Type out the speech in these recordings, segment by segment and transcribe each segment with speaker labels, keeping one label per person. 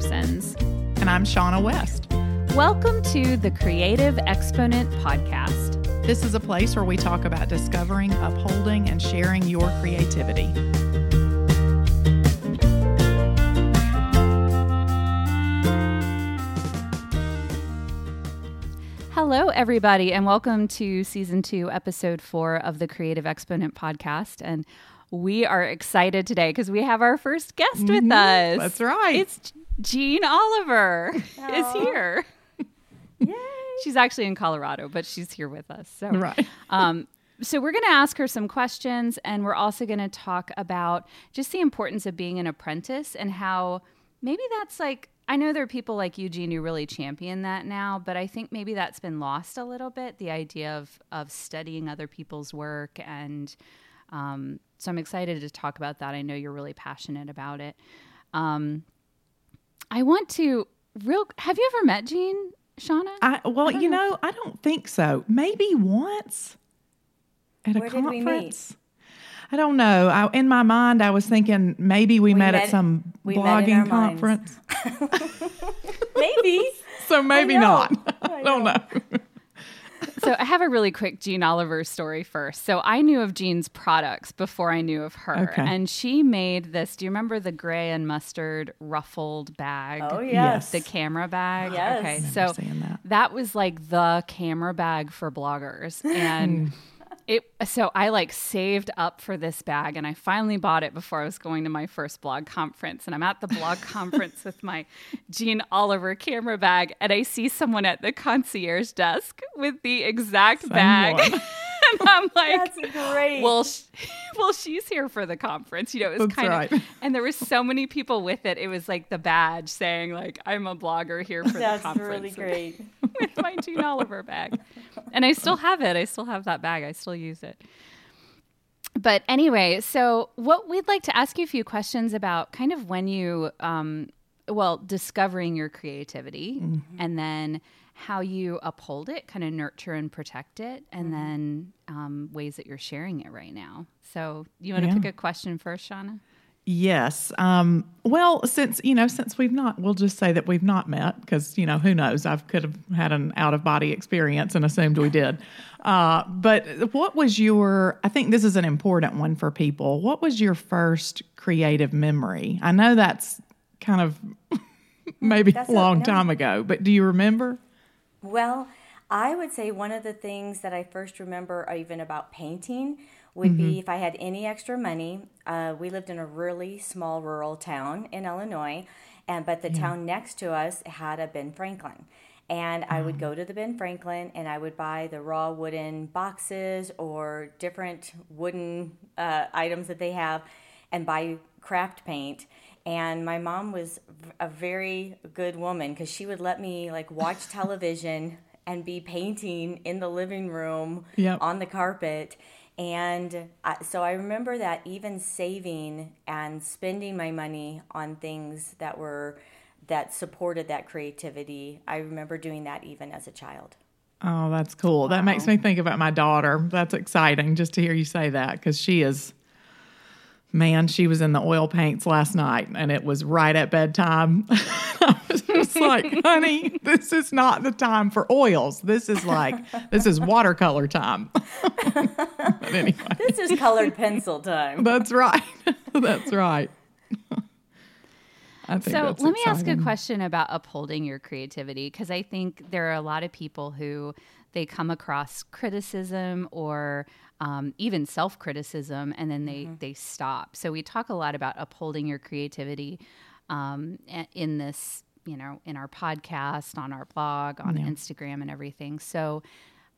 Speaker 1: Parsons.
Speaker 2: And I'm Shaunna West.
Speaker 1: Welcome to the Creative Exponent Podcast.
Speaker 2: This is a place where we talk about discovering, upholding, and sharing your creativity.
Speaker 1: Hello, everybody, and welcome to season two, episode four of the Creative Exponent podcast. And we are excited today because we have our first guest with
Speaker 2: Mhm,
Speaker 1: us.
Speaker 2: that's right.
Speaker 1: It's Jeanne Oliver is here.
Speaker 3: Yay!
Speaker 1: She's actually in Colorado, but she's here with us. So,
Speaker 2: Right.
Speaker 1: um, so we're going to ask her some questions, and we're also going to talk about just the importance of being an apprentice and how maybe that's like. I know there are people like Eugene who really champion that now, but I think maybe that's been lost a little bit. The idea of of studying other people's work, and um, so I'm excited to talk about that. I know you're really passionate about it. Um, I want to real. Have you ever met Jeanne, Shaunna?
Speaker 2: I, well, you know, I don't think so. Maybe once at a
Speaker 3: Where did we meet?
Speaker 2: conference. I don't know. I, in my mind, I was thinking maybe we, met, at some
Speaker 3: we
Speaker 2: blogging
Speaker 3: our
Speaker 2: conference.
Speaker 3: Maybe.
Speaker 2: So maybe
Speaker 3: know.
Speaker 2: not.
Speaker 3: I
Speaker 2: I don't
Speaker 3: know.
Speaker 2: know.
Speaker 1: So I have a really quick Jeanne Oliver story first. So I knew of Jeanne's products before I knew of her.
Speaker 2: Okay.
Speaker 1: And she made this. Do you remember the gray and mustard ruffled bag?
Speaker 3: Oh
Speaker 2: Yes.
Speaker 3: yes.
Speaker 1: The camera bag?
Speaker 3: Yes.
Speaker 1: Okay. So
Speaker 2: that.
Speaker 1: that was like the camera bag for bloggers. And it so I like saved up for this bag and I finally bought it before I was going to my first blog conference. And I'm at the blog conference with my Jeanne Oliver camera bag and I see someone at the concierge desk with the exact bag.
Speaker 2: one.
Speaker 1: and I'm like
Speaker 3: That's great.
Speaker 1: well, sh- well, she's here for the conference. You know, it was
Speaker 2: That's
Speaker 1: kind
Speaker 2: right.
Speaker 1: of, and there was so many people with it. It was like the badge saying, like, I'm a blogger here for
Speaker 3: That's
Speaker 1: the conference.
Speaker 3: That's really great.
Speaker 1: with my Jeanne Oliver bag. And I still have it. I still have that bag. I still use it. But anyway, so what we'd like to ask you a few questions about kind of when you, um, well, discovering your creativity and then how you uphold it, kind of nurture and protect it, and then um, ways that you're sharing it right now. So, you want to
Speaker 2: Yeah.
Speaker 1: pick a question first, Shaunna?
Speaker 2: Yes. Um, well, since you know, since we've not, we'll just say that we've not met because you know, who knows? I could have had an out of body experience and assumed we did. Uh, but what was your? I think this is an important one for people. What was your first creative memory? I know that's kind of maybe
Speaker 3: That's
Speaker 2: a
Speaker 3: a-
Speaker 2: long
Speaker 3: no.
Speaker 2: time ago, but do you remember?
Speaker 3: Well, I would say one of the things that I first remember, even about painting, would be if I had any extra money. Uh, we lived in a really small rural town in Illinois, and but the town next to us had a Ben Franklin. And I would go to the Ben Franklin and I would buy the raw wooden boxes or different wooden uh, items that they have and buy craft paint. And my mom was a very good woman because she would let me like watch television and be painting in the living room
Speaker 2: Yep.
Speaker 3: on the carpet. And I, so I remember that even saving and spending my money on things that were that supported that creativity. I remember doing that even as a child.
Speaker 2: Oh, that's cool. That makes me think about my daughter. That's exciting just to hear you say that because she is, man, she was in the oil paints last night and it was right at bedtime. I was just like, honey, this is not the time for oils. This is like, this is watercolor time. but anyway,
Speaker 3: This is colored pencil time.
Speaker 2: that's right. that's right. I think
Speaker 1: So
Speaker 2: that's
Speaker 1: let me ask a question about upholding your creativity because I think there are a lot of people who they come across criticism or um, even self criticism and then they they stop. So we talk a lot about upholding your creativity um, in this you know in our podcast, on our blog, on Instagram, and everything. So.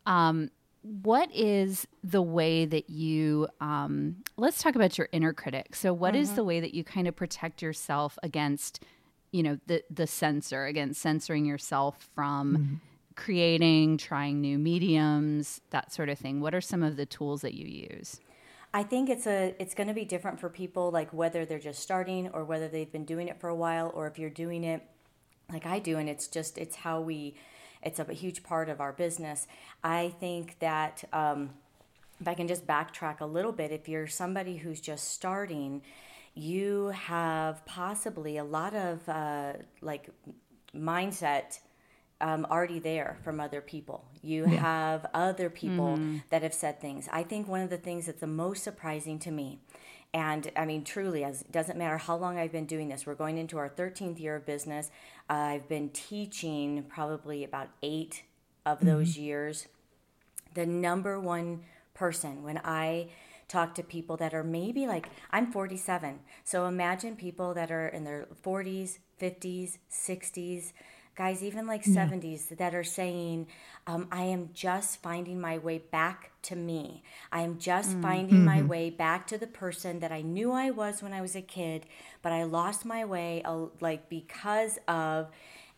Speaker 1: Um, what is the way that you um, let's talk about your inner critic so what is the way that you kind of protect yourself against you know the the censor against censoring yourself from creating trying new mediums that sort of thing what are some of the tools that you use
Speaker 3: I think it's a it's going to be different for people like whether they're just starting or whether they've been doing it for a while or if you're doing it like I do and it's just it's how we it's a huge part of our business. I think that um, if I can just backtrack a little bit, if you're somebody who's just starting, you have possibly a lot of uh, like mindset um, already there from other people. You yeah. have other people mm. that have said things. I think one of the things that's the most surprising to me, and I mean, truly, as it doesn't matter how long I've been doing this, we're going into our 13th year of business. Uh, I've been teaching probably about eight of mm-hmm. those years. The number one person when I talk to people that are maybe like, I'm 47. So imagine people that are in their 40s, 50s, 60s guys, even like yeah. 70s, that are saying, um, I am just finding my way back to me. I am just mm. finding mm-hmm. my way back to the person that I knew I was when I was a kid, but I lost my way, uh, like because of.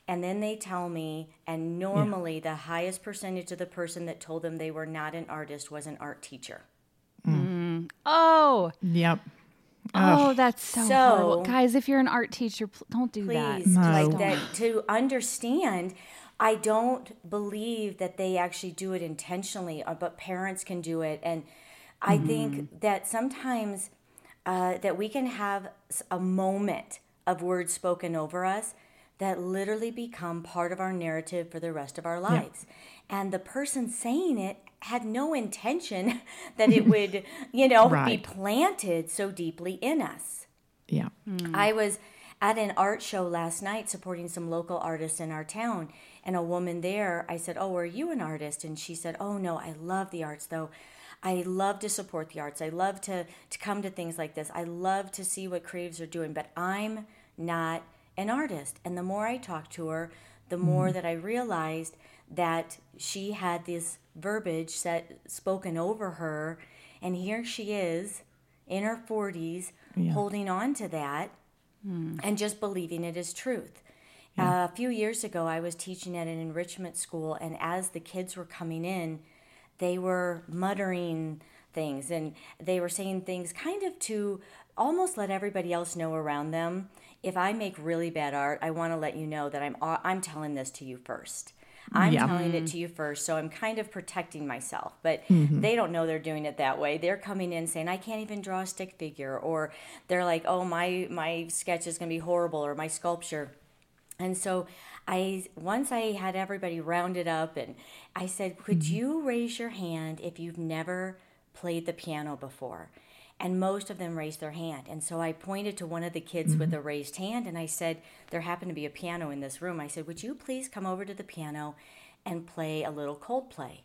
Speaker 3: And then they tell me, and normally yeah. the highest percentage of the person that told them they were not an artist was an art teacher.
Speaker 1: Mm. Oh,
Speaker 2: yep.
Speaker 1: Oh, that's so, so horrible. guys! If you're an art teacher, pl- don't do
Speaker 3: please,
Speaker 1: that.
Speaker 3: No. Like that to understand. I don't believe that they actually do it intentionally, uh, but parents can do it, and I mm-hmm. think that sometimes uh, that we can have a moment of words spoken over us that literally become part of our narrative for the rest of our lives. Yeah. And the person saying it had no intention that it would, you know, right. be planted so deeply in us.
Speaker 2: Yeah.
Speaker 3: Mm. I was at an art show last night supporting some local artists in our town. And a woman there, I said, Oh, are you an artist? And she said, Oh, no, I love the arts though. I love to support the arts. I love to, to come to things like this. I love to see what creatives are doing, but I'm not an artist. And the more I talked to her, the more mm. that I realized that she had this verbiage set spoken over her and here she is in her 40s yeah. holding on to that mm. and just believing it is truth yeah. uh, a few years ago i was teaching at an enrichment school and as the kids were coming in they were muttering things and they were saying things kind of to almost let everybody else know around them if i make really bad art i want to let you know that i'm i'm telling this to you first I'm yeah. telling it to you first, so I'm kind of protecting myself. But mm-hmm. they don't know they're doing it that way. They're coming in saying, "I can't even draw a stick figure," or they're like, "Oh, my my sketch is going to be horrible," or my sculpture. And so I once I had everybody rounded up, and I said, "Could mm-hmm. you raise your hand if you've never played the piano before?" And most of them raised their hand. And so I pointed to one of the kids mm-hmm. with a raised hand and I said, There happened to be a piano in this room. I said, Would you please come over to the piano and play a little Coldplay?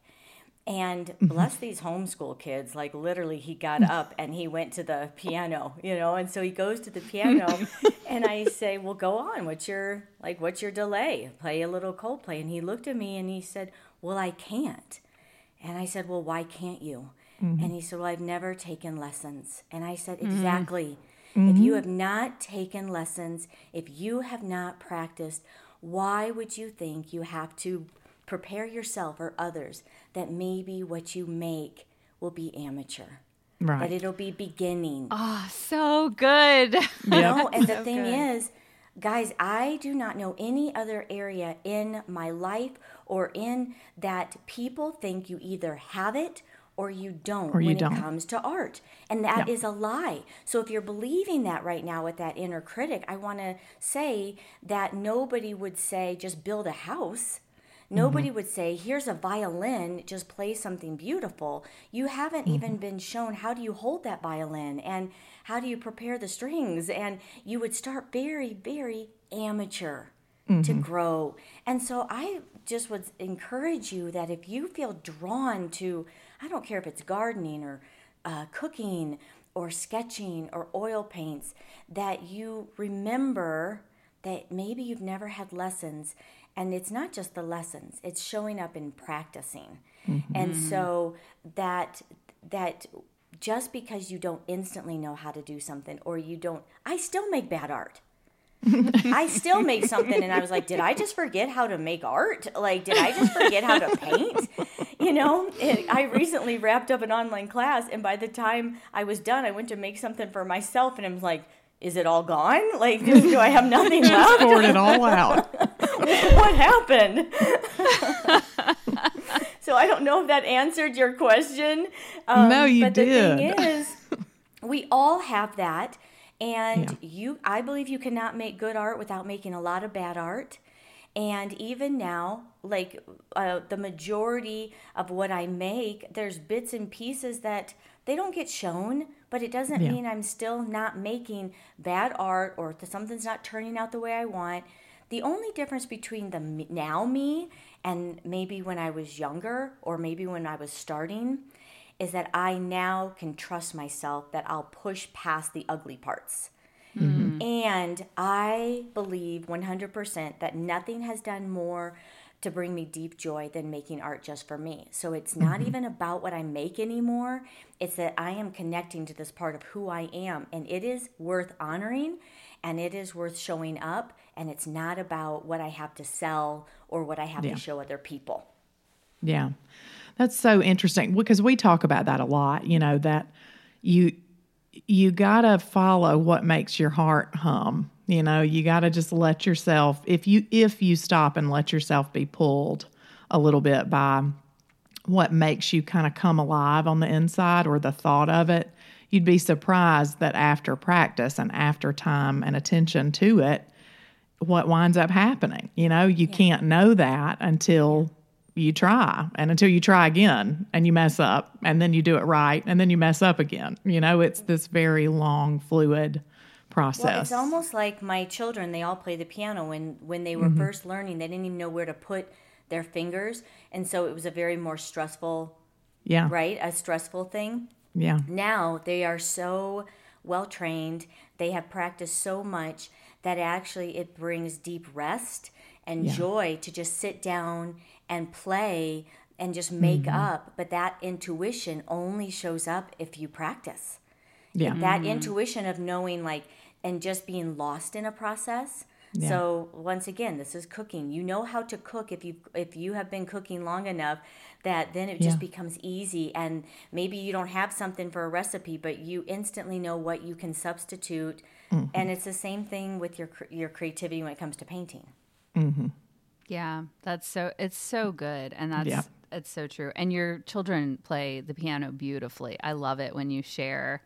Speaker 3: And mm-hmm. bless these homeschool kids, like literally, he got up and he went to the piano, you know. And so he goes to the piano, and I say, "Well, go on. What's your like? What's your delay? Play a little Coldplay." And he looked at me and he said, "Well, I can't." And I said, "Well, why can't you?" Mm-hmm. And he said, Well, I've never taken lessons. And I said, mm-hmm. Exactly. Mm-hmm. If you have not taken lessons, if you have not practiced, why would you think you have to prepare yourself or others that maybe what you make will be amateur? Right. That it'll be beginning.
Speaker 1: Oh, so good.
Speaker 3: no, and the so thing good. is, guys, I do not know any other area in my life or in that people think you either have it or you don't
Speaker 2: or you
Speaker 3: when
Speaker 2: don't.
Speaker 3: it comes to art. And that yeah. is a lie. So if you're believing that right now with that inner critic, I want to say that nobody would say just build a house. Nobody mm-hmm. would say, here's a violin, just play something beautiful. You haven't mm-hmm. even been shown how do you hold that violin and how do you prepare the strings. And you would start very, very amateur mm-hmm. to grow. And so I just would encourage you that if you feel drawn to I don't care if it's gardening or uh, cooking or sketching or oil paints, that you remember that maybe you've never had lessons. And it's not just the lessons, it's showing up and practicing. Mm-hmm. And so that, that, just because you don't instantly know how to do something or you don't I still make bad art. I still make something and I was like, did I just forget how to make art? Like, did I just forget how to paint? You know, it, I recently wrapped up an online class and by the time I was done, I went to make something for myself and I'm like, is it all gone? Like, do, I have nothing left?
Speaker 2: Poured it all out.
Speaker 3: what happened? so I don't know if that answered your question.
Speaker 2: Um, no, you
Speaker 3: but
Speaker 2: did.
Speaker 3: The thing is, we all have that And yeah. you I believe you cannot make good art without making a lot of bad art. And even now, like uh, the majority of what I make, there's bits and pieces that they don't get shown, but it doesn't yeah. mean I'm still not making bad art or something's not turning out the way I want. The only difference between the now me and maybe when I was younger or maybe when I was starting is that I now can trust myself that I'll push past the ugly parts. Mm-hmm. And I believe 100% that nothing has done more to bring me deep joy than making art just for me. So it's not mm-hmm. even about what I make anymore. It's that I am connecting to this part of who I am. And it is worth honoring and it is worth showing up. And it's not about what I have to sell or what I have yeah. to show other people.
Speaker 2: Yeah. That's so interesting because we talk about that a lot, you know, that you you got to follow what makes your heart hum. You know, you got to just let yourself if you if you stop and let yourself be pulled a little bit by what makes you kind of come alive on the inside or the thought of it, you'd be surprised that after practice and after time and attention to it, what winds up happening. You know, you yeah. can't know that until you try and until you try again and you mess up and then you do it right and then you mess up again. You know, it's this very long, fluid process. Well,
Speaker 3: it's almost like my children, they all play the piano when when they were mm-hmm. first learning, they didn't even know where to put their fingers and so it was a very more stressful yeah. Right? A stressful thing.
Speaker 2: Yeah.
Speaker 3: Now they are so well trained, they have practiced so much that actually it brings deep rest and yeah. joy to just sit down and play and just make mm-hmm. up. But that intuition only shows up if you practice. Yeah. That mm-hmm. intuition of knowing, like, and just being lost in a process. Yeah. So once again, this is cooking. You know how to cook if you if you have been cooking long enough that then it just yeah. becomes easy and maybe you don't have something for a recipe but you instantly know what you can substitute mm-hmm. and it's the same thing with your your creativity when it comes to painting.
Speaker 2: Mm-hmm.
Speaker 1: Yeah, that's so it's so good and that's yeah. it's so true. And your children play the piano beautifully. I love it when you share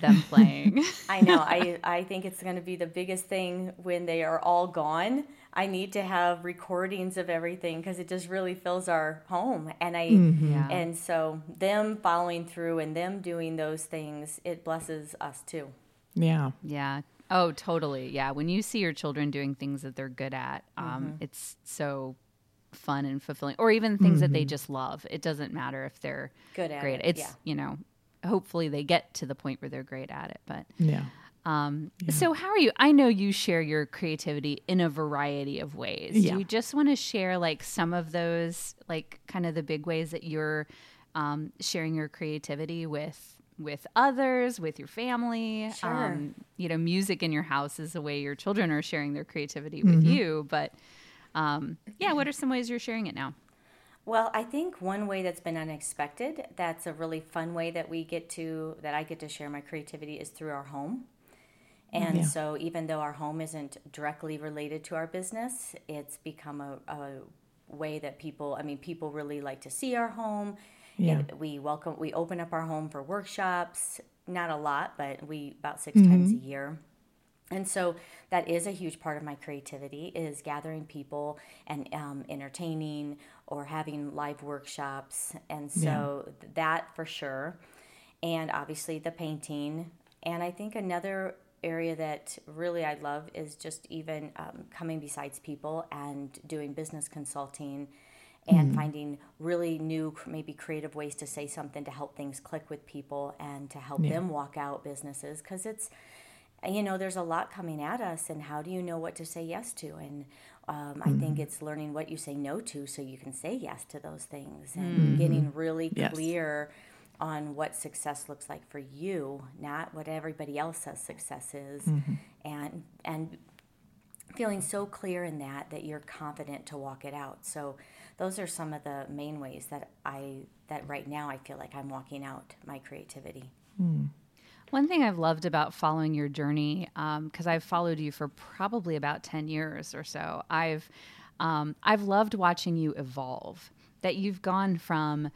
Speaker 1: them playing.
Speaker 3: I know. I I think it's going to be the biggest thing when they are all gone. I need to have recordings of everything because it just really fills our home. And I mm-hmm. yeah. and so them following through and them doing those things, it blesses us too.
Speaker 2: Yeah.
Speaker 1: Yeah. Oh, totally. Yeah. When you see your children doing things that they're good at, um, mm-hmm. it's so fun and fulfilling. Or even things mm-hmm. that they mm-hmm. just love. It doesn't matter if they're good at great. It. It's, yeah. you know, hopefully they get to the point where they're great at it. But
Speaker 2: yeah.
Speaker 1: Um, yeah. So, how are you? I know you share your creativity in a variety of ways. Yeah. Do you just want to share like some of those, like kind of the big ways that you're um, sharing your creativity with with others, with your family.
Speaker 3: Sure. Um,
Speaker 1: you know, music in your house is the way your children are sharing their creativity with mm-hmm. you. But um, yeah, what are some ways you're sharing it now?
Speaker 3: Well, I think one way that's been unexpected, that's a really fun way that we get to, that I get to share my creativity is through our home. And yeah. so, even though our home isn't directly related to our business, it's become a, a way that people, I mean, people really like to see our home yeah. We welcome, we open up our home for workshops, not a lot, but we about 6 mm-hmm. times a year. And so that is a huge part of my creativity is gathering people and um, entertaining or having live workshops. And so yeah. that for sure. And obviously the painting. And I think another area that really I love is just even um, coming besides people and doing business consulting and mm-hmm. finding really new, maybe creative ways to say something to help things click with people and to help yeah. them walk out businesses. Because it's, you know, there's a lot coming at us, and how do you know what to say yes to? And um. I think mm-hmm. it's learning what you say no to so you can say yes to those things and mm-hmm. getting really yes. clear on what success looks like for you, not what everybody else says success is, mm-hmm. and and feeling so clear in that that you're confident to walk it out. So those are some of the main ways that I that right now I feel like I'm walking out my creativity.
Speaker 2: Mm.
Speaker 1: One thing I've loved about following your journey, because um, I've followed you for probably about ten years or so, I've um, I've loved watching you evolve. That you've gone from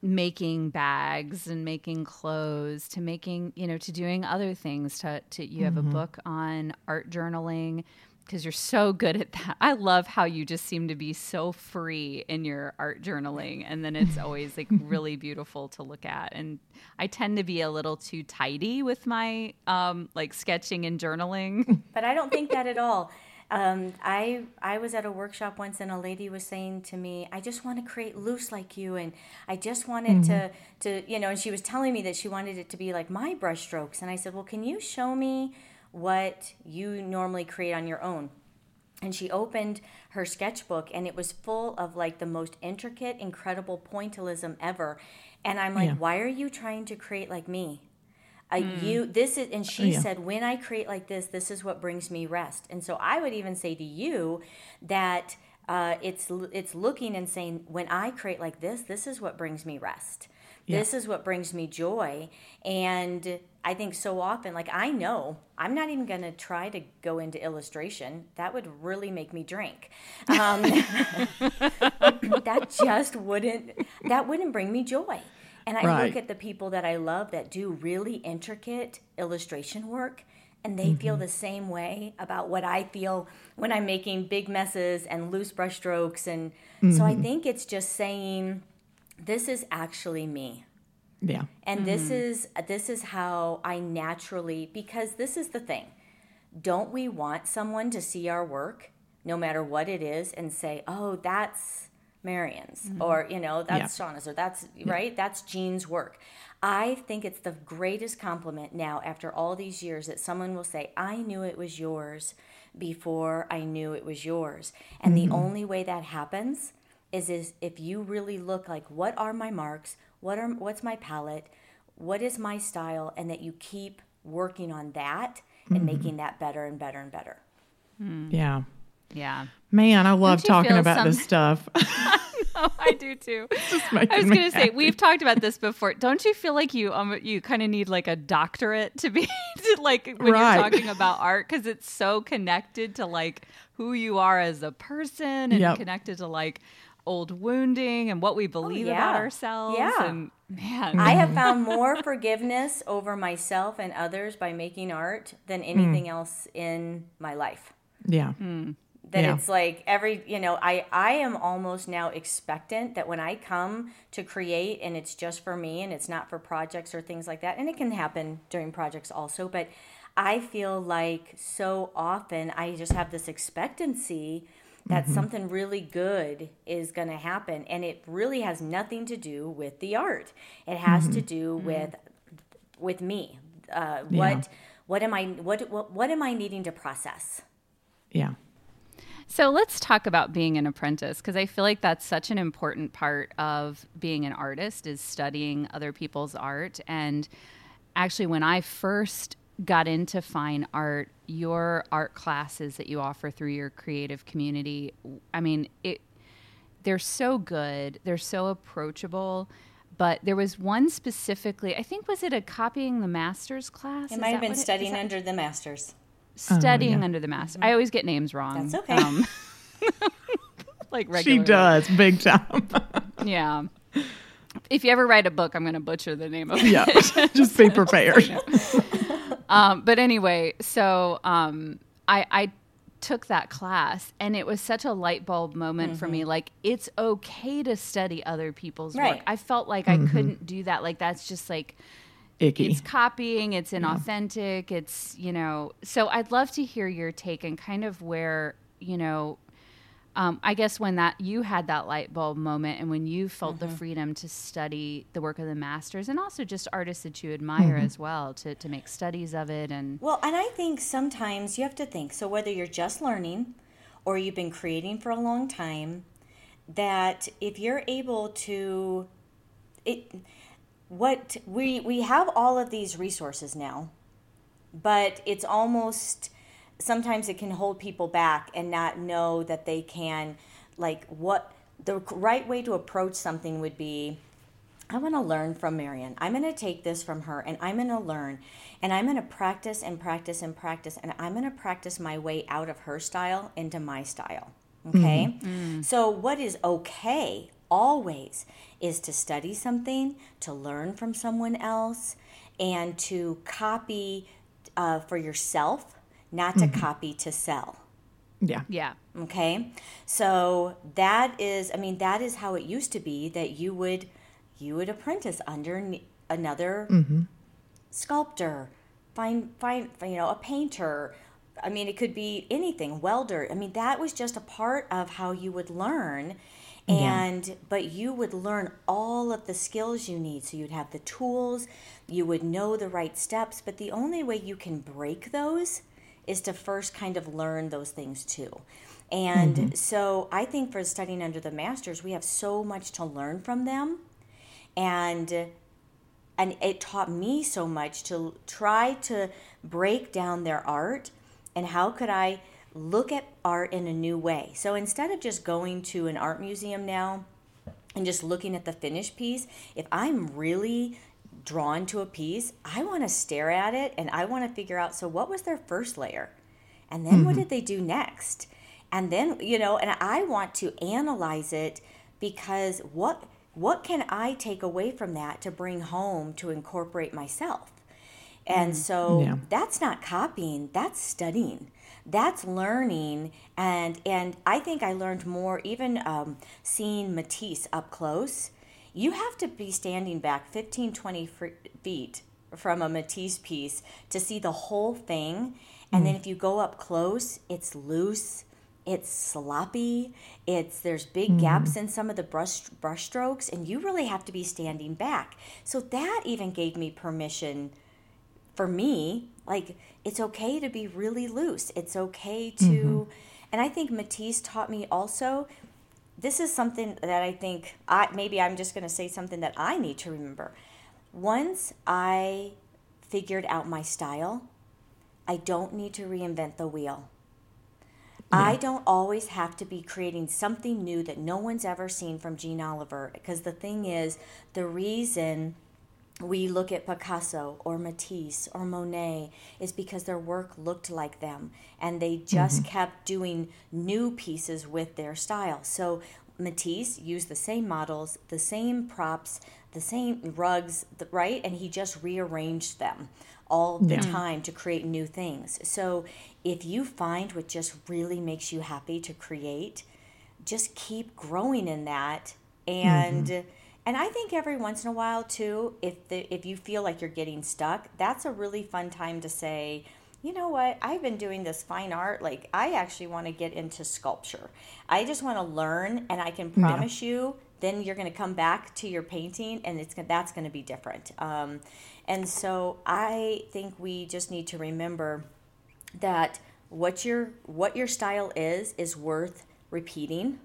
Speaker 1: making bags and making clothes to making you know to doing other things to, to you have mm-hmm. a book on art journaling because you're so good at that. I love how you just seem to be so free in your art journaling. And then it's always like really beautiful to look at. And I tend to be a little too tidy with my um, like sketching and journaling.
Speaker 3: But I don't think that at all. Um, I I was at a workshop once and a lady was saying to me, "I just want to create loose like you, and I just wanted mm-hmm. to to you know." And she was telling me that she wanted it to be like my brush strokes, and I said, "Well, can you show me what you normally create on your own?" And she opened her sketchbook, and it was full of like the most intricate, incredible pointillism ever. And I'm like, yeah. "Why are you trying to create like me?" I, mm. you this is and she yeah. said when i create like this this is what brings me rest and so i would even say to you that uh, it's it's looking and saying when i create like this this is what brings me rest yeah. this is what brings me joy and i think so often like i know i'm not even going to try to go into illustration that would really make me drink um, that just wouldn't that wouldn't bring me joy and I right. look at the people that I love that do really intricate illustration work, and they mm-hmm. feel the same way about what I feel when I'm making big messes and loose brushstrokes. And mm-hmm. so I mm-hmm. think it's just saying, this is actually me.
Speaker 2: Yeah.
Speaker 3: And mm-hmm. this is this is how I naturally because this is the thing. Don't we want someone to see our work no matter what it is and say, "Oh, that's Marian's mm-hmm. or you know that's yeah. Shaunna's or that's yeah. right that's Jeanne's work. I think it's the greatest compliment now after all these years that someone will say I knew it was yours before I knew it was yours. And mm-hmm. the only way that happens is is if you really look like what are my marks? What are what's my palette? What is my style and that you keep working on that and mm-hmm. making that better and better and better.
Speaker 2: Mm. Yeah.
Speaker 1: Yeah.
Speaker 2: Man, I love talking about some... this stuff.
Speaker 1: I I do too. I was going to say we've talked about this before. Don't you feel like you um you kind of need like a doctorate to be to like when right. you're talking about art because it's so connected to like who you are as a person and yep. connected to like old wounding and what we oh, believe oh, yeah. about ourselves. Yeah. And man,
Speaker 3: I have found more forgiveness over myself and others by making art than anything mm. else in my life.
Speaker 2: Yeah. Mm
Speaker 3: that yeah. it's like every you know i i am almost now expectant that when i come to create and it's just for me and it's not for projects or things like that and it can happen during projects also but i feel like so often i just have this expectancy that mm-hmm. something really good is going to happen and it really has nothing to do with the art it has mm-hmm. to do mm-hmm. with with me uh, what what am i what, what what am i needing to process
Speaker 2: yeah
Speaker 1: so let's talk about being an apprentice because I feel like that's such an important part of being an artist is studying other people's art. And actually, when I first got into fine art, your art classes that you offer through your creative community, I mean, it they're so good, they're so approachable. But there was one specifically, I think, was it a copying the master's class?
Speaker 3: It Is might have been studying it, under the masters
Speaker 1: studying oh, yeah. under the master. I always get names wrong.
Speaker 3: That's okay. Um,
Speaker 1: like regularly.
Speaker 2: She does big time.
Speaker 1: yeah. If you ever write a book, I'm going to butcher the name of
Speaker 2: yeah.
Speaker 1: it.
Speaker 2: Yeah, just be prepared.
Speaker 1: Um, but anyway, so um, I, I took that class and it was such a light bulb moment mm-hmm. for me like it's okay to study other people's right. work i felt like mm-hmm. i couldn't do that like that's just like
Speaker 2: icky.
Speaker 1: It's copying, it's inauthentic, yeah. it's, you know, so I'd love to hear your take and kind of where, you know, um, I guess when that you had that light bulb moment and when you felt mm-hmm. the freedom to study the work of the masters and also just artists that you admire mm-hmm. as well to, to make studies of it and
Speaker 3: well and I think sometimes you have to think so whether you're just learning or you've been creating for a long time that if you're able to it what we we have all of these resources now but it's almost sometimes it can hold people back and not know that they can like what the right way to approach something would be I want to learn from Marian. I'm going to take this from her and I'm going to learn and I'm going to practice and practice and practice and I'm going to practice my way out of her style into my style. Okay? Mm-hmm. Mm. So what is okay always is to study something, to learn from someone else, and to copy uh, for yourself, not to mm-hmm. copy to sell.
Speaker 2: Yeah.
Speaker 1: Yeah.
Speaker 3: Okay. So that is, I mean, that is how it used to be that you would, you would apprentice under another mm-hmm. sculptor, find, find, you know, a painter. I mean, it could be anything, welder. I mean, that was just a part of how you would learn and yeah. but you would learn all of the skills you need so you'd have the tools you would know the right steps but the only way you can break those is to first kind of learn those things too and mm-hmm. so i think for studying under the masters we have so much to learn from them and and it taught me so much to try to break down their art and how could i look at art in a new way. So instead of just going to an art museum now and just looking at the finished piece, if I'm really drawn to a piece, I want to stare at it and I want to figure out so what was their first layer? And then mm-hmm. what did they do next? And then, you know, and I want to analyze it because what what can I take away from that to bring home to incorporate myself? And mm. so yeah. that's not copying, that's studying that's learning and and i think i learned more even um, seeing matisse up close you have to be standing back 15 20 feet from a matisse piece to see the whole thing and mm. then if you go up close it's loose it's sloppy it's there's big mm. gaps in some of the brush brush strokes and you really have to be standing back so that even gave me permission for me like it's okay to be really loose. It's okay to, mm-hmm. and I think Matisse taught me also. This is something that I think I maybe I'm just going to say something that I need to remember. Once I figured out my style, I don't need to reinvent the wheel. Yeah. I don't always have to be creating something new that no one's ever seen from Jeanne Oliver because the thing is, the reason we look at Picasso or Matisse or Monet is because their work looked like them and they just mm-hmm. kept doing new pieces with their style. So Matisse used the same models, the same props, the same rugs, right? And he just rearranged them all the yeah. time to create new things. So if you find what just really makes you happy to create, just keep growing in that and mm-hmm and I think every once in a while too, if the if you feel like you're getting stuck, that's a really fun time to say, you know what? I've been doing this fine art. Like I actually want to get into sculpture. I just want to learn, and I can promise yeah. you, then you're going to come back to your painting, and it's that's going to be different. Um, and so I think we just need to remember that what your what your style is is worth repeating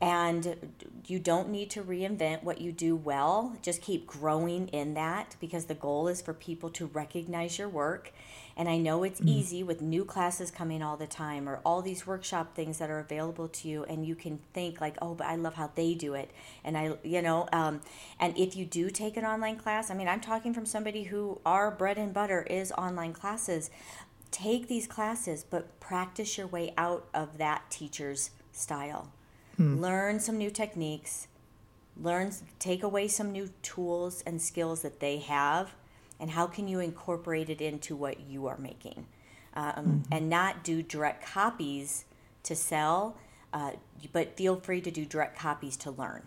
Speaker 3: and you don't need to reinvent what you do well. Just keep growing in that because the goal is for people to recognize your work. And I know it's mm. easy with new classes coming all the time or all these workshop things that are available to you. And you can think, like, oh, but I love how they do it. And I, you know, um, and if you do take an online class, I mean, I'm talking from somebody who our bread and butter is online classes. Take these classes, but practice your way out of that teacher's style Hmm. Learn some new techniques. Learn, take away some new tools and skills that they have, and how can you incorporate it into what you are making, um, mm-hmm. and not do direct copies to sell, uh, but feel free to do direct copies to learn.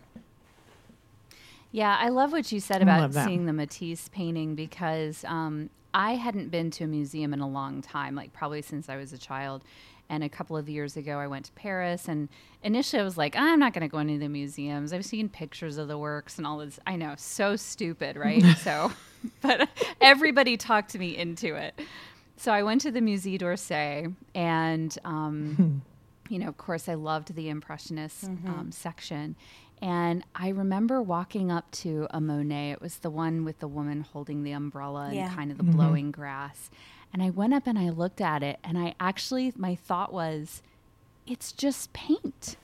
Speaker 1: Yeah, I love what you said about seeing the Matisse painting because um, I hadn't been to a museum in a long time, like probably since I was a child. And a couple of years ago, I went to Paris. And initially, I was like, I'm not going to go into the museums. I've seen pictures of the works and all this. I know, so stupid, right? so, but everybody talked me into it. So I went to the Musée d'Orsay, and, um, you know, of course, I loved the Impressionist mm-hmm. um, section. And I remember walking up to a Monet. It was the one with the woman holding the umbrella and kind of the mm-hmm. blowing grass. And I went up and I looked at it, and I actually, my thought was, it's just paint.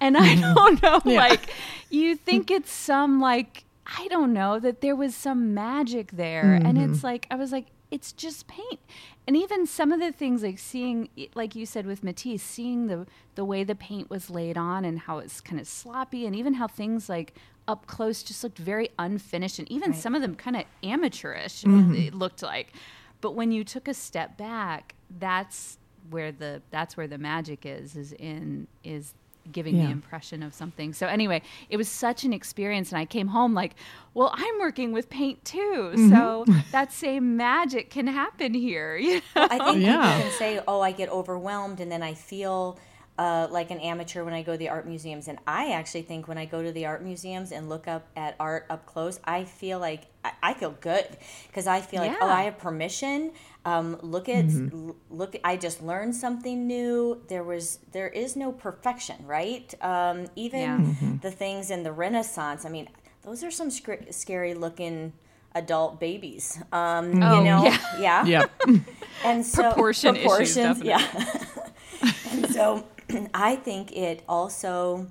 Speaker 1: And I mm-hmm. don't know, yeah. like, you think it's some, like, I don't know, that there was some magic there. Mm-hmm. And it's like, I was like, it's just paint. And even some of the things like seeing, like you said with Matisse, seeing the the way the paint was laid on and how it's kind of sloppy, and even how things like up close just looked very unfinished, and even right. some of them kind of amateurish. Mm-hmm. It looked like, but when you took a step back, that's where the that's where the magic is is in is giving yeah. the impression of something. So anyway, it was such an experience and I came home like, well, I'm working with paint too. Mm-hmm. So that same magic can happen here. You know?
Speaker 3: well, I think yeah. people can say, "Oh, I get overwhelmed and then I feel uh, like an amateur when I go to the art museums. And I actually think when I go to the art museums and look up at art up close, I feel like I, I feel good because I feel yeah. like, oh, I have permission. Um, look at mm-hmm. look. I just learned something new. There was there is no perfection, right? Um, even yeah. mm-hmm. the things in the Renaissance. I mean, those are some sc- scary looking adult babies. Um, oh, you know, yeah,
Speaker 2: yeah.
Speaker 1: and so Proportion proportions, issues,
Speaker 3: yeah. and so I think it also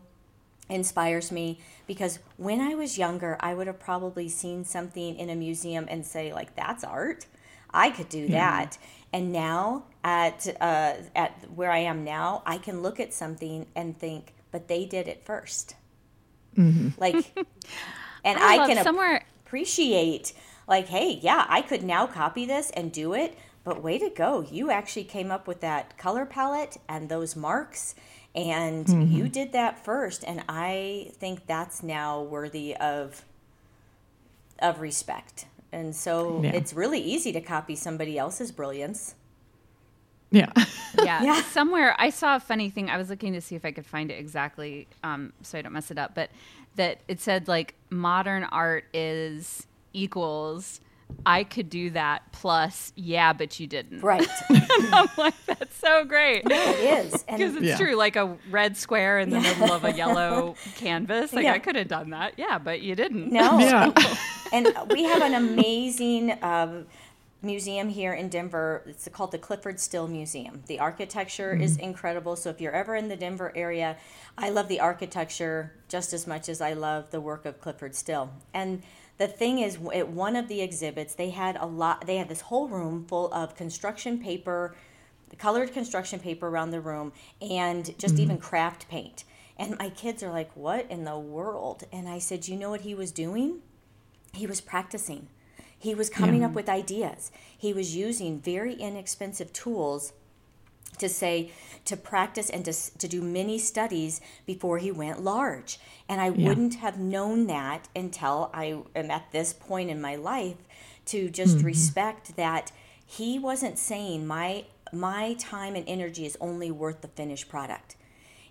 Speaker 3: inspires me because when I was younger, I would have probably seen something in a museum and say like, "That's art." I could do that. And now at uh, at where I am now, I can look at something and think, but they did it 1st mm-hmm. Like, and I, I can somewhere appreciate like, hey, yeah, I could now copy this and do it. But way to go! You actually came up with that color palette and those marks, and mm-hmm. you did that first. And I think that's now worthy of of respect. And so yeah. it's really easy to copy somebody else's brilliance.
Speaker 2: Yeah.
Speaker 1: yeah. yeah. Somewhere I saw a funny thing. I was looking to see if I could find it exactly um, so I don't mess it up. But that it said like modern art is equals I could do that plus yeah, but you didn't.
Speaker 3: Right.
Speaker 1: I'm like, that's so great.
Speaker 3: No, it is.
Speaker 1: Because it's yeah. true, like a red square in the yeah. middle of a yellow canvas. Like yeah. I could have done that. Yeah, but you didn't.
Speaker 3: No. Yeah. and we have an amazing um, museum here in Denver. It's called the Clyfford Still Museum. The architecture mm-hmm. is incredible. So if you're ever in the Denver area, I love the architecture just as much as I love the work of Clyfford Still. And the thing is at one of the exhibits they had a lot they had this whole room full of construction paper colored construction paper around the room and just mm-hmm. even craft paint. And my kids are like what in the world? And i said you know what he was doing? He was practicing. He was coming yeah. up with ideas. He was using very inexpensive tools to say to practice and to, to do many studies before he went large and i yeah. wouldn't have known that until i am at this point in my life to just mm-hmm. respect that he wasn't saying my my time and energy is only worth the finished product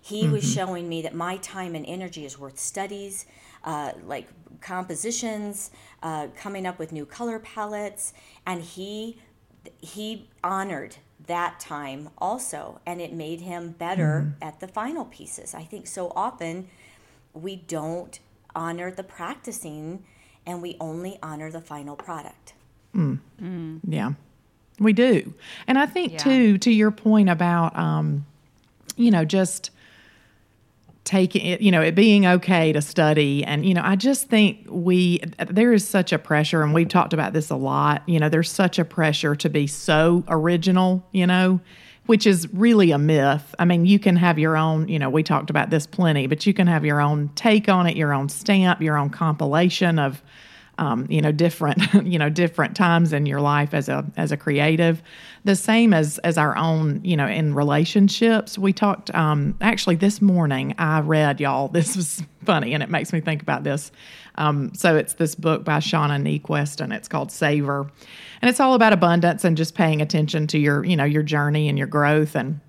Speaker 3: he mm-hmm. was showing me that my time and energy is worth studies uh, like compositions uh, coming up with new color palettes and he he honored that time also and it made him better mm. at the final pieces i think so often we don't honor the practicing and we only honor the final product
Speaker 2: mm. Mm. yeah we do and i think yeah. too to your point about um, you know just taking it, you know, it being okay to study. And, you know, I just think we, there is such a pressure, and we've talked about this a lot, you know, there's such a pressure to be so original, you know, which is really a myth. I mean, you can have your own, you know, we talked about this plenty, but you can have your own take on it, your own stamp, your own compilation of, um, you know different you know different times in your life as a as a creative. The same as as our own you know in relationships. We talked um, actually this morning i read y'all this was funny and it makes me think about this. Um, so it's this book by shauna niequist and it's called savor and it's all about abundance and just paying attention to your you know your journey and your growth. And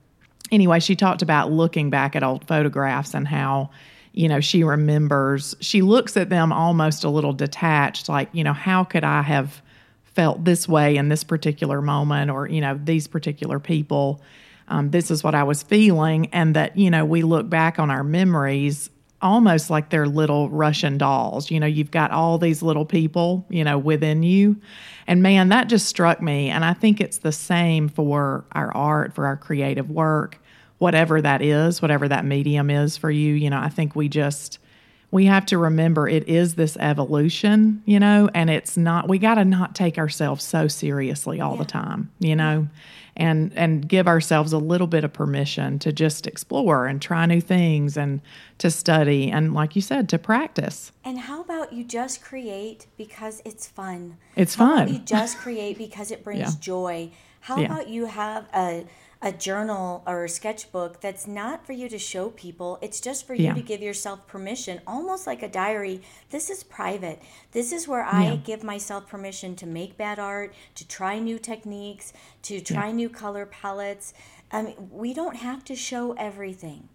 Speaker 2: anyway she talked about looking back at old photographs and how you know, she remembers, she looks at them almost a little detached, like, you know, how could I have felt this way in this particular moment or, you know, these particular people? Um, this is what I was feeling. And that, you know, we look back on our memories almost like they're little Russian dolls. You know, you've got all these little people, you know, within you. And man, that just struck me. And I think it's the same for our art, for our creative work whatever that is, whatever that medium is for you. You know, I think we just we have to remember it is this evolution, you know, and it's not we got to not take ourselves so seriously all yeah. the time, you know, and and give ourselves a little bit of permission to just explore and try new things and to study and like you said to practice.
Speaker 3: And how about you just create because it's fun?
Speaker 2: It's
Speaker 3: how
Speaker 2: fun.
Speaker 3: you just create because it brings yeah. joy. How yeah. about you have a a journal or a sketchbook that's not for you to show people. It's just for you yeah. to give yourself permission, almost like a diary. This is private. This is where I yeah. give myself permission to make bad art, to try new techniques, to try yeah. new color palettes. I mean, we don't have to show everything.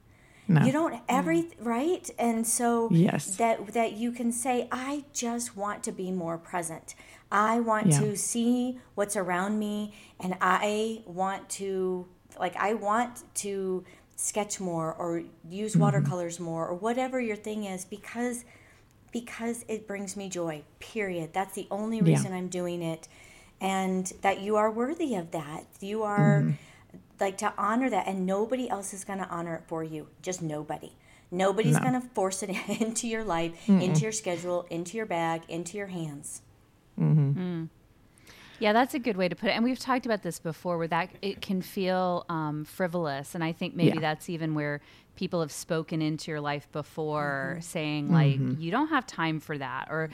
Speaker 3: No. You don't mm. every right, and so
Speaker 2: yes.
Speaker 3: that that you can say, I just want to be more present. I want to see what's around me, and I want to like I want to sketch more or use mm-hmm. watercolors more or whatever your thing is because because it brings me joy. Period. That's the only reason yeah. I'm doing it and that you are worthy of that. You are mm-hmm. like to honor that and nobody else is going to honor it for you. Just nobody. Nobody's no. going to force it into your life, Mm-mm. into your schedule, into your bag, into your hands.
Speaker 2: Mm-hmm. Mm.
Speaker 1: Yeah, that's a good way to put it. And we've talked about this before, where that it can feel um, frivolous, and I think maybe yeah. that's even where people have spoken into your life before, mm-hmm. saying like, mm-hmm. "You don't have time for that," or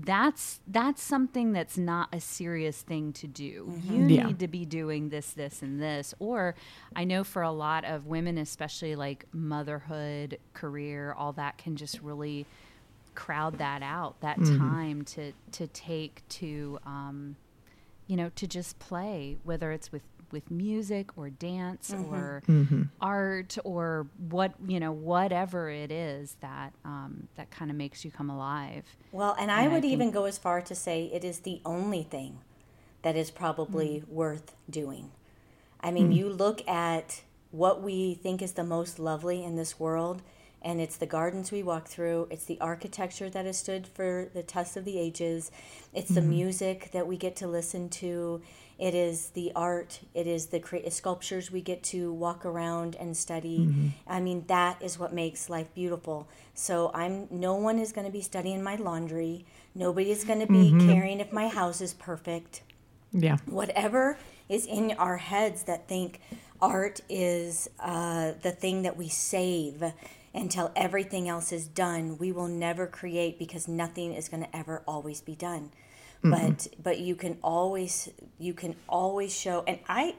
Speaker 1: "That's that's something that's not a serious thing to do. Mm-hmm. You yeah. need to be doing this, this, and this." Or I know for a lot of women, especially like motherhood, career, all that can just really crowd that out that mm-hmm. time to to take to um, you know, to just play, whether it's with with music or dance mm-hmm. or mm-hmm. art or what you know whatever it is that um, that kind of makes you come alive.
Speaker 3: Well, and, and I would I even go as far to say it is the only thing that is probably mm. worth doing. I mean, mm. you look at what we think is the most lovely in this world, and it's the gardens we walk through. It's the architecture that has stood for the test of the ages. It's mm-hmm. the music that we get to listen to. It is the art. It is the cre- sculptures we get to walk around and study. Mm-hmm. i mean that is what makes life beautiful. So i'm no one is going to be studying my laundry. Nobody is going to be mm-hmm. caring if my house is perfect.
Speaker 2: Yeah.
Speaker 3: Whatever is in our heads that think art is uh, the thing that we save until everything else is done we will never create because nothing is going to ever always be done mm-hmm. but but you can always you can always show and i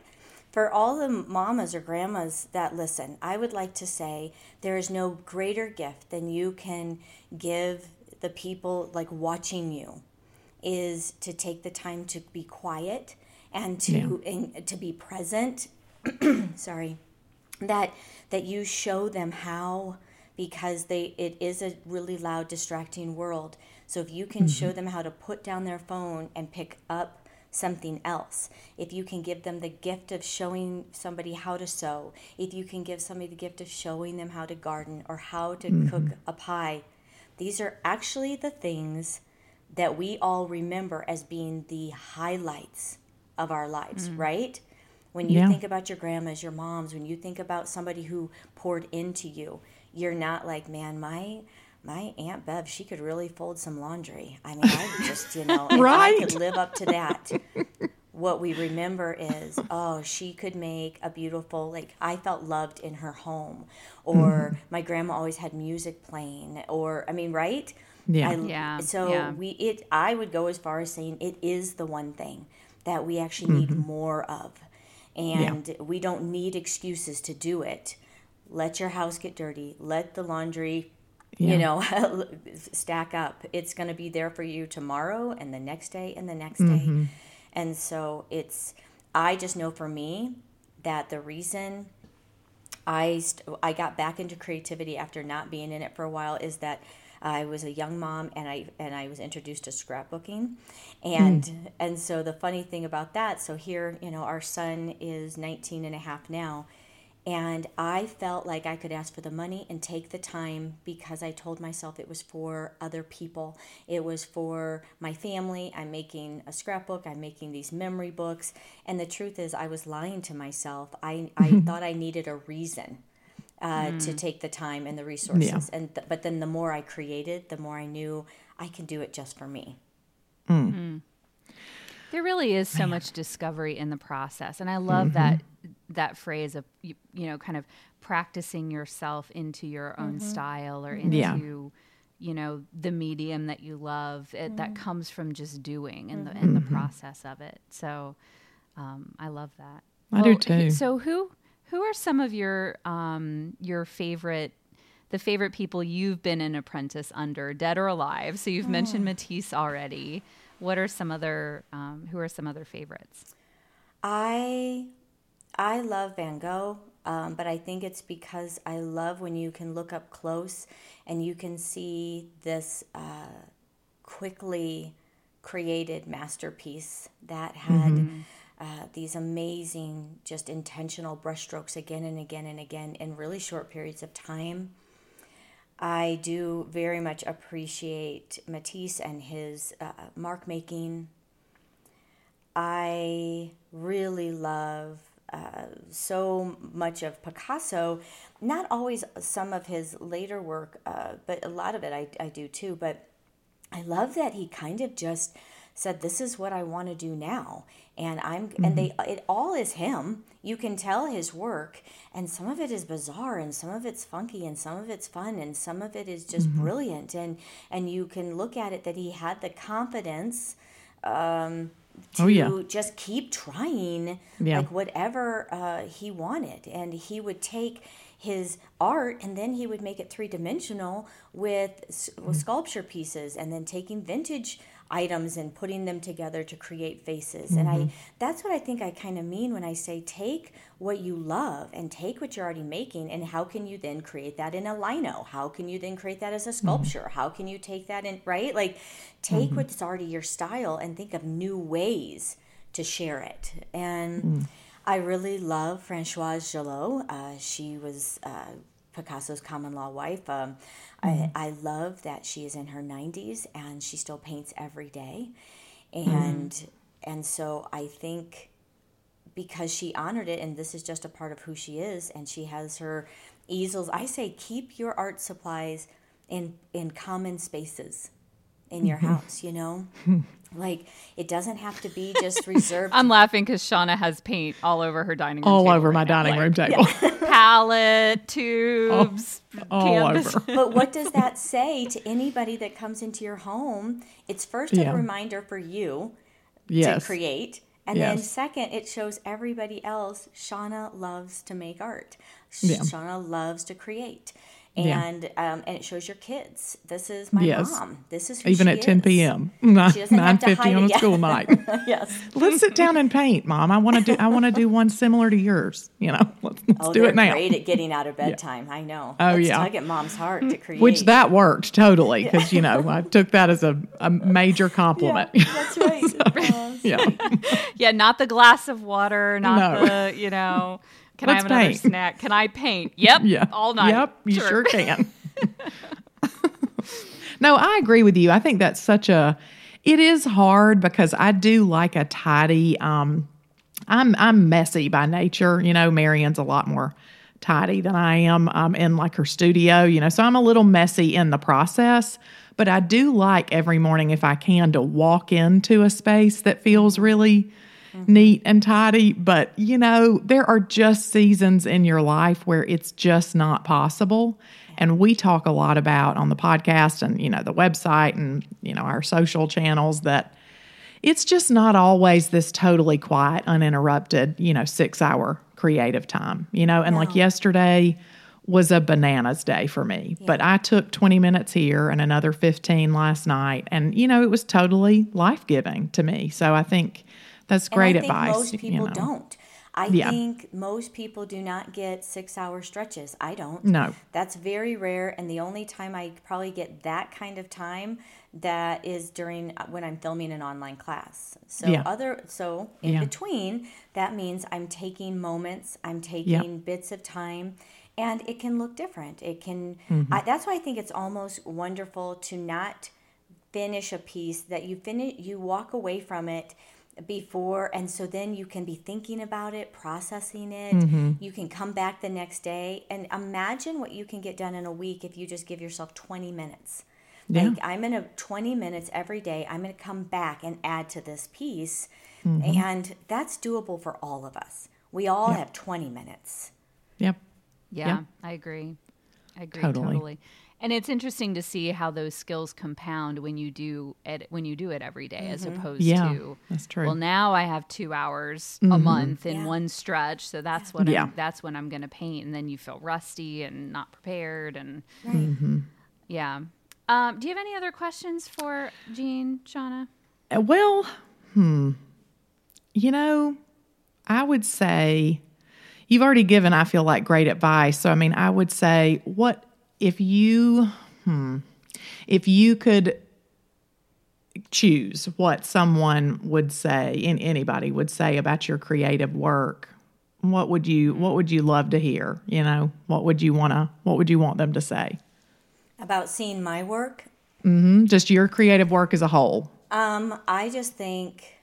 Speaker 3: for all the mamas or grandmas that listen i would like to say there is no greater gift than you can give the people like watching you is to take the time to be quiet and to yeah. and to be present sorry that that you show them how because they it is a really loud distracting world so if you can mm-hmm. show them how to put down their phone and pick up something else if you can give them the gift of showing somebody how to sew if you can give somebody the gift of showing them how to garden or how to mm-hmm. cook a pie these are actually the things that we all remember as being the highlights of our lives mm-hmm. right when you yeah. think about your grandmas your moms when you think about somebody who poured into you you're not like, man, my my aunt Bev, she could really fold some laundry. I mean, I just, you know,
Speaker 2: right.
Speaker 3: I could live up to that. what we remember is, oh, she could make a beautiful, like, I felt loved in her home, or mm-hmm. my grandma always had music playing, or, I mean, right?
Speaker 1: Yeah. I, yeah.
Speaker 3: So
Speaker 1: yeah.
Speaker 3: we, it, I would go as far as saying it is the one thing that we actually mm-hmm. need more of, and yeah. we don't need excuses to do it let your house get dirty let the laundry yeah. you know stack up it's going to be there for you tomorrow and the next day and the next mm-hmm. day and so it's i just know for me that the reason i st- i got back into creativity after not being in it for a while is that I was a young mom and I and I was introduced to scrapbooking and mm. and so the funny thing about that so here you know our son is 19 and a half now and I felt like I could ask for the money and take the time because I told myself it was for other people. It was for my family. I'm making a scrapbook, I'm making these memory books. And the truth is, I was lying to myself. I, I mm-hmm. thought I needed a reason uh, mm. to take the time and the resources. And th- but then the more I created, the more I knew I can do it just for me. Mm. Mm.
Speaker 1: There really is so much discovery in the process, and I love mm-hmm. that that phrase of you, you know, kind of practicing yourself into your own style or into
Speaker 2: Yeah.
Speaker 1: you know the medium that you love. It, That comes from just doing and the and the process of it. So um, I love that.
Speaker 2: I do too.
Speaker 1: So who who are some of your um, your favorite the favorite people you've been an apprentice under, dead or alive? So you've mentioned Matisse already. What are some other um, who are some other favorites?
Speaker 3: I I love Van Gogh, um, but I think it's because I love when you can look up close and you can see this uh, quickly created masterpiece that had uh, these amazing, just intentional brushstrokes again and again and again in really short periods of time. I do very much appreciate Matisse and his uh, mark making. I really love uh, so much of Picasso, not always some of his later work, uh, but a lot of it I, I do too. But I love that he kind of just said, "This is what I want to do now," and I'm and they it all is him. You can tell his work, and some of it is bizarre, and some of it's funky, and some of it's fun, and some of it is just brilliant, and and you can look at it that he had the confidence um, to
Speaker 2: Oh, yeah.
Speaker 3: just keep trying
Speaker 2: Yeah.
Speaker 3: like whatever uh, he wanted and he would take his art and then he would make it three-dimensional with, s- with sculpture pieces and then taking vintage items and putting them together to create faces. And i that's what i think i kind of mean when i say take what you love and take what you're already making and how can you then create that in a lino? How can you then create that as a sculpture? How can you take that in right? Like take what's already your style and think of new ways to share it. And I really love Françoise Gilot. Uh, she was uh, Picasso's common law wife. Um, I, I love that she is in her 90s and she still paints every day. And and so I think because she honored it and this is just a part of who she is and she has her easels i say keep your art supplies in in common spaces in your mm-hmm. house you know like it doesn't have to be just reserved
Speaker 1: I'm laughing because Shaunna has paint all over her dining room.
Speaker 2: all
Speaker 1: table
Speaker 2: over my
Speaker 1: now.
Speaker 2: dining
Speaker 1: Like,
Speaker 2: room table.
Speaker 1: palette, tubes,
Speaker 2: all
Speaker 1: canvas.
Speaker 2: over.
Speaker 3: but what does that say to anybody that comes into your home it's first
Speaker 2: Yeah.
Speaker 3: a reminder for you
Speaker 2: Yes.
Speaker 3: to create and then second it shows everybody else shaunna loves to make art
Speaker 2: Yeah.
Speaker 3: shaunna loves to create
Speaker 2: Yeah.
Speaker 3: and um, and it shows your kids this is my
Speaker 2: Yes.
Speaker 3: mom this is who
Speaker 2: Even
Speaker 3: she
Speaker 2: at 10 p.m.
Speaker 3: She doesn't have to hide
Speaker 2: on a
Speaker 3: yeah.
Speaker 2: school night.
Speaker 3: yes
Speaker 2: Let's sit down and paint, Mom. I want to do. I want to do one similar to yours. You know, let's, let's
Speaker 3: oh
Speaker 2: do it now.
Speaker 3: great at getting out of bedtime i know
Speaker 2: Oh,
Speaker 3: Let's
Speaker 2: yeah.
Speaker 3: tug at mom's heart to create
Speaker 2: Which that worked totally because you know I took that as a, a major compliment.
Speaker 3: that's right
Speaker 2: Yeah.
Speaker 1: Yeah, not the glass of water, not
Speaker 2: No.
Speaker 1: the, you know, can I
Speaker 2: Let's
Speaker 1: have another
Speaker 2: paint.
Speaker 1: snack? Can I paint? Yep.
Speaker 2: Yeah.
Speaker 1: All night.
Speaker 2: Yep. You sure, can. no, I agree with you. I think that's such a. It is hard because I do like a tidy. Um, I'm I'm messy by nature. You know, Marian's a lot more tidy than I am um, in like her studio. You know, so I'm a little messy in the process. But I do like every morning if I can to walk into a space that feels really Mm-hmm. neat and tidy. But, you know, there are just seasons in your life where it's just not possible. And we talk a lot about on the podcast and, you know, the website and, you know, our social channels that it's just not always this totally quiet, uninterrupted, you know, six hour creative time, you know. And like yesterday was a bananas day for me, but I took 20 minutes here and another 15 last night. And, you know, it was totally life giving to me. So I think that's great
Speaker 3: and I think
Speaker 2: advice.
Speaker 3: Most people
Speaker 2: you know.
Speaker 3: don't. I
Speaker 2: Yeah.
Speaker 3: think most people do not get six hour stretches. I don't.
Speaker 2: No.
Speaker 3: That's very rare. And the only time I probably get that kind of time that is during uh, when I'm filming an online class. So
Speaker 2: Yeah.
Speaker 3: other so in
Speaker 2: Yeah.
Speaker 3: between, that means I'm taking moments, I'm taking bits of time and it can look different. It can
Speaker 2: Mm-hmm.
Speaker 3: I, that's why I think it's almost wonderful to not finish a piece that you finish you walk away from it before and so then you can be thinking about it processing it mm-hmm. you can come back the next day and imagine what you can get done in a week if you just give yourself 20 minutes yeah. like i'm in a 20 minutes every day i'm going to come back and add to this piece mm-hmm. and that's doable for all of us we all yep. have 20 minutes
Speaker 2: yep
Speaker 1: yeah yep. i agree i agree totally. totally. And it's interesting to see how those skills compound when you do it when you do it every day, mm-hmm. as opposed
Speaker 2: yeah,
Speaker 1: to
Speaker 2: that's true.
Speaker 1: Well, now I have two hours mm-hmm. a month in yeah. one stretch, so that's what yeah. I'm, that's when I'm going to paint, and then you feel rusty and not prepared, and right. mm-hmm. yeah. Um, do you have any other questions for Jeanne, Shaunna?
Speaker 2: Uh, well, hmm, you know, I would say you've already given. I feel like great advice. So I mean, I would say what if you hmm, if you could choose what someone would say and anybody would say about your creative work what would you what would you love to hear? You know what would you want to what would you want them to say?
Speaker 3: About seeing my work?
Speaker 2: Mm-hmm. just your creative work as a whole.
Speaker 3: Um i just think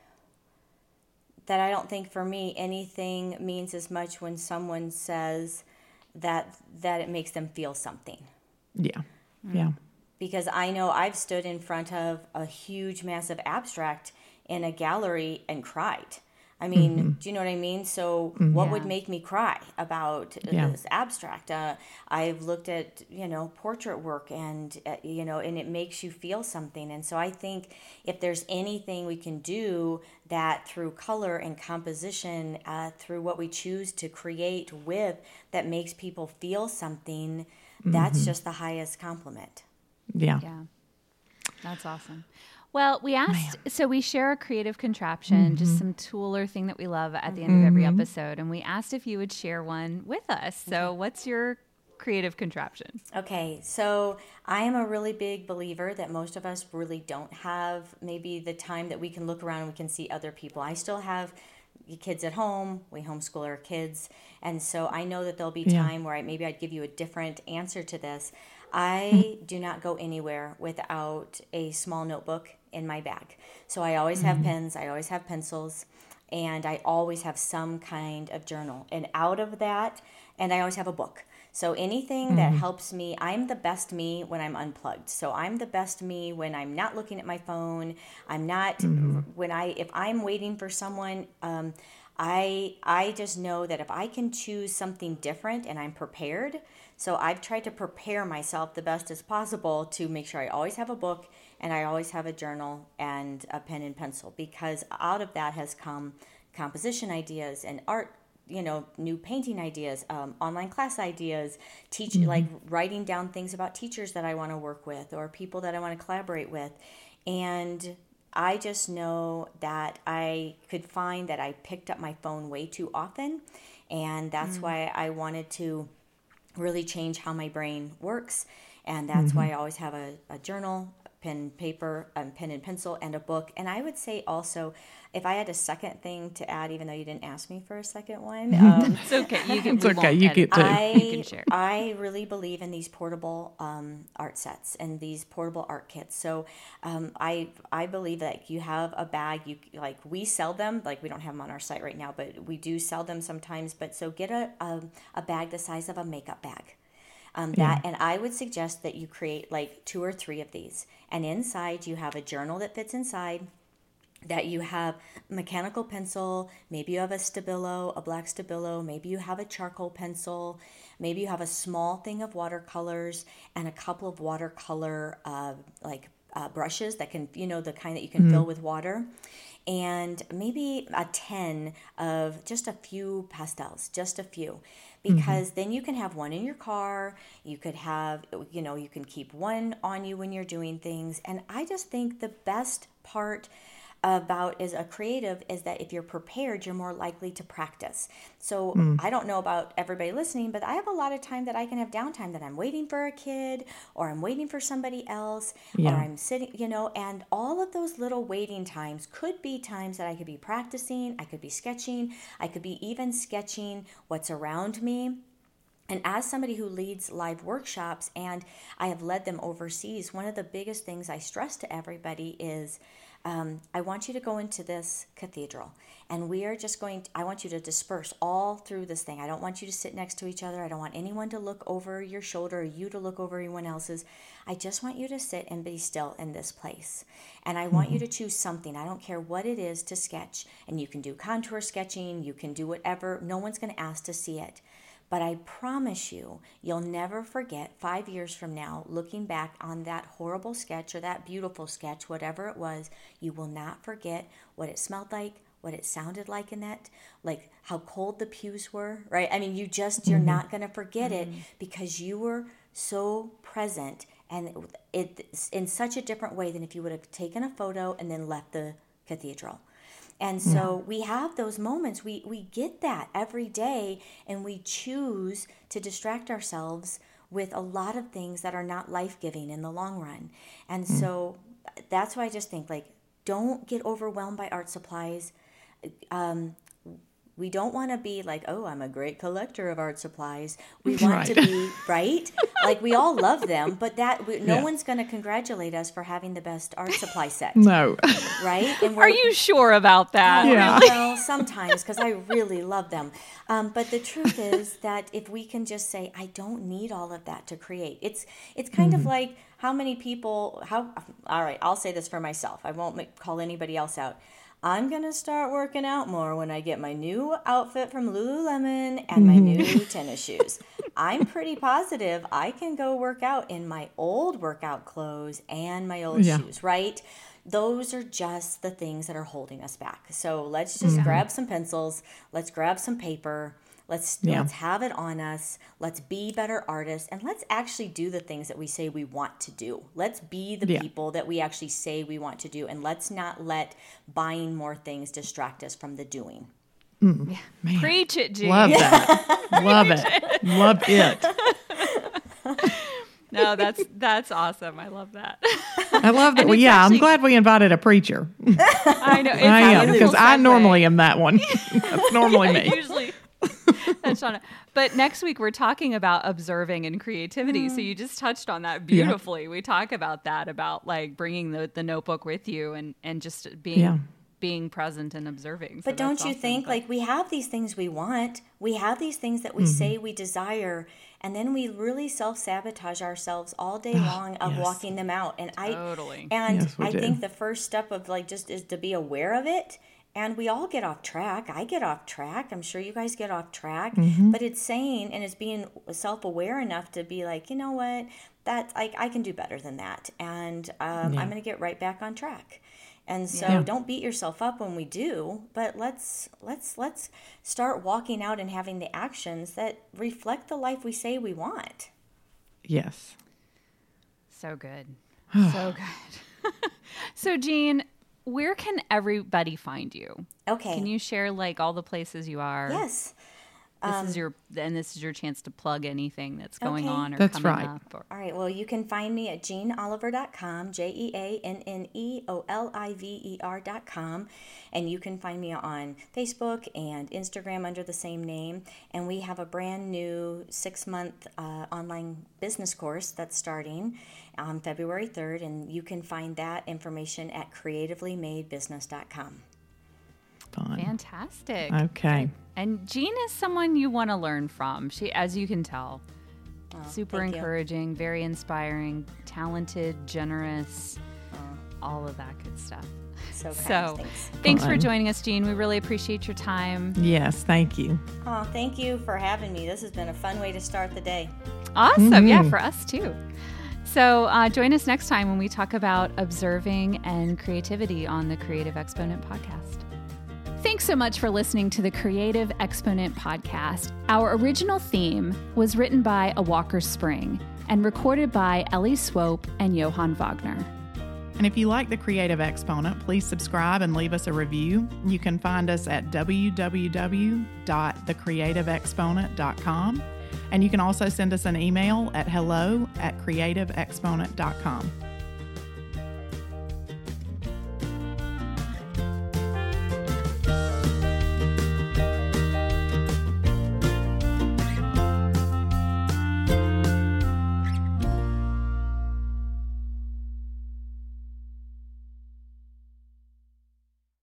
Speaker 3: that i don't think for me anything means as much when someone says that that it makes them feel something.
Speaker 2: Yeah. Mm. Yeah.
Speaker 3: Because I know I've stood in front of a huge massive abstract in a gallery and cried. I mean, mm-hmm. do you know what I mean? So, mm-hmm. what yeah. would make me cry about yeah. this abstract? Uh, I've looked at you know portrait work, and uh, you know, and it makes you feel something. And so, I think if there's anything we can do that through color and composition, uh, through what we choose to create with, that makes people feel something, mm-hmm. that's just the highest compliment.
Speaker 2: Yeah.
Speaker 1: Yeah. That's awesome. Well, we asked, Man. so we share a creative contraption, mm-hmm. just some tool or thing that we love at the end mm-hmm. of every mm-hmm. episode. And we asked if you would share one with us. So, what's your creative contraption?
Speaker 3: Okay, so I am a really big believer that most of us really don't have maybe the time that we can look around and we can see other people. I still have kids at home, we homeschool our kids. And so I know that there'll be time yeah. where I, maybe I'd give you a different answer to this. I do not go anywhere without a small notebook in my bag. So I always have mm-hmm. pens, I always have pencils, and I always have some kind of journal. And out of that, and I always have a book. So anything mm-hmm. that helps me, I'm the best me when I'm unplugged. So I'm the best me when I'm not looking at my phone. I'm not mm-hmm. when I if I'm waiting for someone. Um, I I just know that if I can choose something different and I'm prepared, so I've tried to prepare myself the best as possible to make sure I always have a book and I always have a journal and a pen and pencil because out of that has come composition ideas and art you know new painting ideas um, online class ideas teach mm-hmm. like writing down things about teachers that i want to work with or people that i want to collaborate with and i just know that i could find that i picked up my phone way too often and that's mm-hmm. why i wanted to really change how my brain works. And that's mm-hmm. why I always have a, a journal, pen, paper, um, pen and pencil, and a book. And I would say also, if I had a second thing to add, even though you didn't ask me for a second one,
Speaker 1: um, it's okay. You can.
Speaker 2: It's okay. You get to.
Speaker 3: I,
Speaker 2: you
Speaker 3: can share. I really believe in these portable um, art sets and these portable art kits. So um, I I believe that you have a bag. You like we sell them. Like we don't have them on our site right now, but we do sell them sometimes. But so get a a, a bag the size of a makeup bag. Um, that yeah. and I would suggest that you create like two or three of these, and inside you have a journal that fits inside that you have mechanical pencil, maybe you have a Stabilo, a black Stabilo, maybe you have a charcoal pencil, maybe you have a small thing of watercolors and a couple of watercolor uh, like uh, brushes that can, you know, the kind that you can mm-hmm. fill with water. And maybe a 10 of just a few pastels, just a few. Because mm-hmm. then you can have one in your car. You could have you know you can keep one on you when you're doing things. And i just think the best part about as a creative is that if you're prepared, you're more likely to practice. So mm. I don't know about everybody listening, but I have a lot of time that I can have downtime that I'm waiting for a kid or I'm waiting for somebody else yeah. or I'm sitting, you know, and all of those little waiting times could be times that I could be practicing, I could be sketching, I could be even sketching what's around me. And as somebody who leads live workshops and I have led them overseas, one of the biggest things I stress to everybody is um, I want you to go into this cathedral and we are just going to, I want you to disperse all through this thing. I don't want you to sit next to each other. I don't want anyone to look over your shoulder or you to look over anyone else's. I just want you to sit and be still in this place. And I want mm-hmm. you to choose something. I don't care what it is to sketch. And you can do contour sketching, you can do whatever. No one's going to ask to see it. But I promise you, you'll never forget five years from now, looking back on that horrible sketch or that beautiful sketch, whatever it was, you will not forget what it smelled like, what it sounded like in that, like how cold the pews were, right? I mean, you just, you're mm-hmm. not going to forget mm-hmm. it because you were so present and it, it's in such a different way than if you would have taken a photo and then left the cathedral. And so yeah. we have those moments. We we get that every day and we choose to distract ourselves with a lot of things that are not life-giving in the long run. And mm. so that's why I just think like don't get overwhelmed by art supplies um, we don't want to be like, oh, I'm a great collector of art supplies. We want right. to be right, like we all love them, but that we, no yeah. one's going to congratulate us for having the best art supply set.
Speaker 2: No,
Speaker 3: right?
Speaker 1: And Are you sure about that?
Speaker 3: yeah. Well, sometimes because I really love them. Um, but the truth is that if we can just say, I don't need all of that to create. It's it's kind mm-hmm. of like how many people. How all right? I'll say this for myself. I won't make, call anybody else out I'm going to start working out more when I get my new outfit from Lululemon and my new tennis shoes. I'm pretty positive I can go work out in my old workout clothes and my old yeah. shoes, right? Those are just the things that are holding us back. So let's just yeah. grab some pencils, let's grab some paper, Let's yeah. let's have it on us. Let's be better artists and let's actually do the things that we say we want to do. Let's be the yeah. people that we actually say we want to do and let's not let buying more things distract us from the doing.
Speaker 1: Mm, yeah. Preach it, Jeanne.
Speaker 2: Love that. Love it. Love it.
Speaker 1: no, that's that's awesome. I love that.
Speaker 2: I love that. Well, yeah, actually, I'm glad we invited a preacher.
Speaker 1: I know.
Speaker 2: I am because I normally am that one. That's normally me.
Speaker 1: Usually, That's Shaunna. But next week we're talking about observing and creativity. Mm. So you just touched on that beautifully. Yeah. We talk about that about like bringing the, the notebook with you and and just being yeah. being present and observing.
Speaker 3: So but don't you awesome. think but, like we have these things we want, we have these things that we mm-hmm. say we desire, and then we really self sabotage ourselves all day long of yes. walking them out. And I totally and yes, I do. think the first step of like just is to be aware of it and we all get off track. I get off track. I'm sure you guys get off track. Mm-hmm. But it's saying and it's being self aware enough to be like, you know what, that I, I can do better than that, and um, yeah. I'm going to get right back on track. And so yeah. don't beat yourself up when we do, but let's let's let's start walking out and having the actions that reflect the life we say we want.
Speaker 2: Yes.
Speaker 1: So good. so good. so Jeanne, where can everybody find you?
Speaker 3: Okay.
Speaker 1: Can you share like all the places you are?
Speaker 3: Yes.
Speaker 1: This um, is your and this is your chance to plug anything that's going okay. on or
Speaker 2: that's
Speaker 1: coming
Speaker 2: right.
Speaker 1: up. Or...
Speaker 3: All right. Well, you can find me at jeanneoliver.com, J E A N N E O L I V E R.com. And you can find me on Facebook and Instagram under the same name. And we have a brand new six month uh, online business course that's starting on February 3rd. And you can find that information at creativelymadebusiness.com.
Speaker 1: Fun. Fantastic.
Speaker 2: Okay.
Speaker 1: And Jeanne is someone you want to learn from. She, as you can tell, oh, super encouraging, you. very inspiring, talented, generous, oh. all of that good stuff.
Speaker 3: So, so
Speaker 1: thanks, thanks for joining us, Jeanne. We really appreciate your time.
Speaker 2: Yes, thank you.
Speaker 3: Oh, thank you for having me. This has been a fun way to start the day.
Speaker 1: Awesome. Mm-hmm. Yeah, for us too. So uh, join us next time when we talk about observing and creativity on the Creative Exponent podcast. Thanks so much for listening to the Creative Exponent podcast. Our original theme was written by A Walker Spring and recorded by Ellie Swope and Johann Wagner.
Speaker 2: And if you like the Creative Exponent, please subscribe and leave us a review. You can find us at www.thecreativeexponent.com. And you can also send us an email at hello at creativeexponent.com.